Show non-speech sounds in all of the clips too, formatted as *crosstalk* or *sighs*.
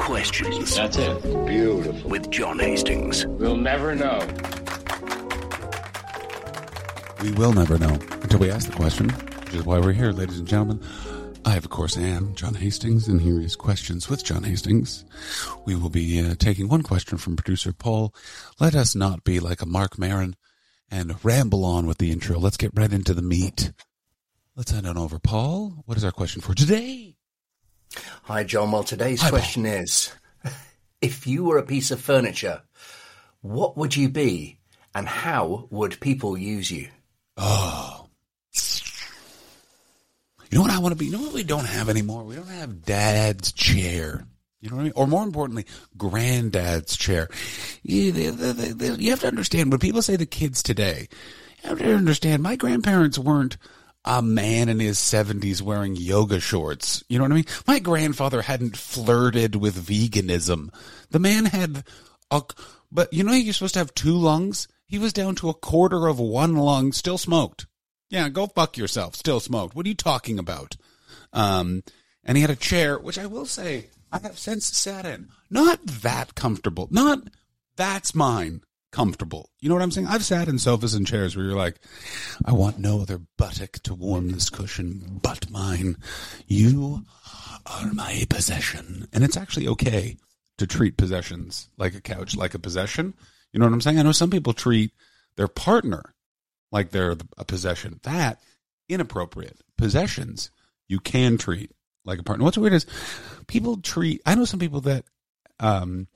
questions. That's it. Beautiful. With John Hastings. We'll never know. We will never know until we ask the question, which is why we're here, ladies and gentlemen. I, of course, am John Hastings, and here is Questions with John Hastings. We will be uh, taking one question from producer Paul. Let us not be like a Marc Maron and ramble on with the intro. Let's get right into the meat. Let's head on over. Paul, what is our question for today? Hi, John. Well, today's Hi, question is if you were a piece of furniture, what would you be and how would people use you? Oh. You know what I want to be? You know what we don't have anymore? We don't have dad's chair. You know what I mean? Or more importantly, granddad's chair. You, they- they- they- you have to understand when people say the kids today, you have to understand my grandparents weren't a man in his 70s wearing yoga shorts. You know what I mean? My grandfather hadn't flirted with veganism. The man had a, but you know you're supposed to have two lungs? He was down to a quarter of one lung, still smoked. Yeah, go fuck yourself. Still smoked. What are you talking about? Um, and he had a chair, which I will say I have since sat in. Not that comfortable. Not that's mine comfortable. You know what I'm saying? I've sat in sofas and chairs where you're like, I want no other buttock to warm this cushion but mine. You are my possession. And it's actually okay to treat possessions like a couch, like a possession. You know what I'm saying? I know some people treat their partner like they're a possession. That inappropriate. Possessions you can treat like a partner. What's weird is people treat. I know some people that um,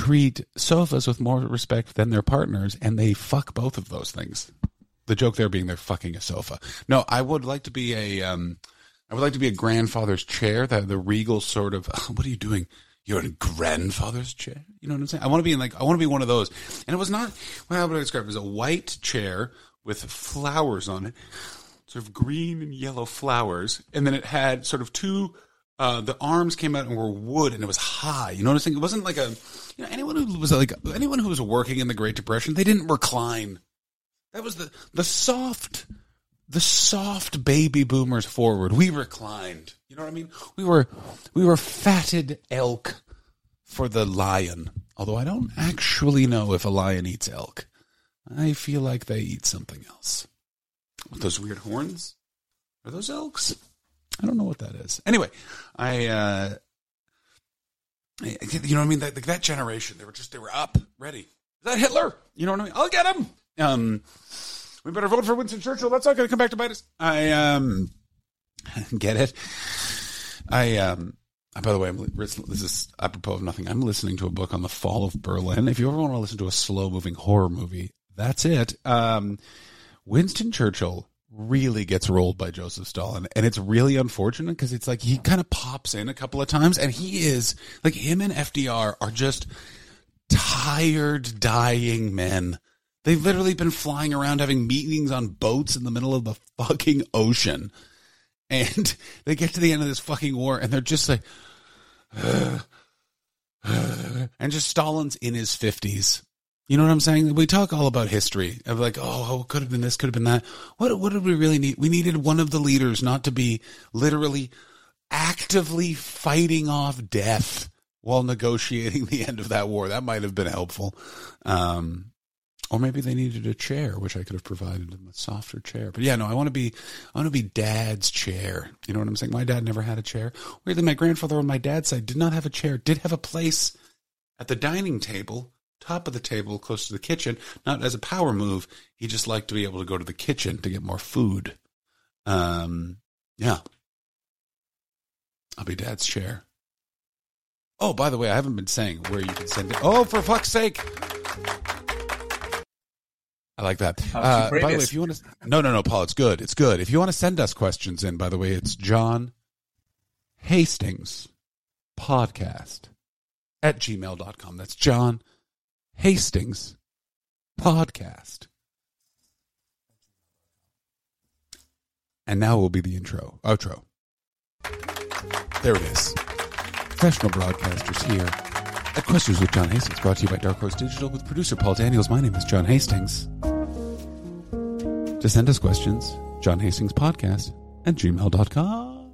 treat sofas with more respect than their partners, and they fuck both of those things. The joke there being they're fucking a sofa. No, I would like to be a. Um, I would like to be a grandfather's chair. The the regal sort of. *laughs* What are you doing? You're in grandfather's chair. You know what I'm saying? I want to be in like I want to be one of those. And it was not. Well, would I describe it? Was a white chair with flowers on it, sort of green and yellow flowers, and then it had sort of two. Uh, the arms came out and were wood, and it was high. You know what I'm saying? It wasn't like a. You know, anyone who was like anyone who was working in the Great Depression, they didn't recline. That was the the soft, the soft baby boomers forward. We reclined. You know what I mean? We were we were fatted elk for the lion. Although I don't actually know if a lion eats elk. I feel like they eat something else. With those weird horns? Are those elks? I don't know what that is. Anyway, I, uh, I- you know what I mean? That, that generation, they were just, they were up, ready. Is that Hitler? You know what I mean? I'll get him. Um, we better vote for Winston Churchill. That's not going to come back to bite us. I, um, *laughs* get it. I, um, by the way, I'm, this is apropos of nothing. I'm listening to a book on the fall of Berlin. If you ever want to listen to a slow moving horror movie, that's it. Um, Winston Churchill really gets rolled by Joseph Stalin, and it's really unfortunate because it's like he kind of pops in a couple of times, and he is like him and FDR are just tired, dying men. They've literally been flying around having meetings on boats in the middle of the fucking ocean. And *laughs* they get to the end of this fucking war and they're just like, *sighs* *sighs* *sighs* and just Stalin's in his 50s. You know what I'm saying? We talk all about history of like, oh, oh, could have been this, could have been that. What, what did we really need? We needed one of the leaders not to be literally actively fighting off death while negotiating *laughs* the end of that war. That might have been helpful. Um, or maybe they needed a chair, which I could have provided them a softer chair. But yeah, no, I want to be, I want to be dad's chair. You know what I'm saying? My dad never had a chair. Weirdly, my grandfather on my dad's side did not have a chair, did have a place at the dining table, top of the table, close to the kitchen, not as a power move. He just liked to be able to go to the kitchen to get more food. Um, yeah. I'll be dad's chair. Oh, by the way, I haven't been saying where you can send it. Oh, for fuck's sake. I like that. Uh, by the way, if you want to, no, no, no, Paul, it's good. It's good. If you want to send us questions in, by the way, it's John Hastings podcast at gmail.com. That's John Hastings podcast. And now will be the intro, outro. There it is. Professional broadcasters here at Questions with John Hastings, brought to you by Dark Horse Digital with producer Paul Daniels. My name is John Hastings. To send us questions, John Hastings Podcast at gmail.com.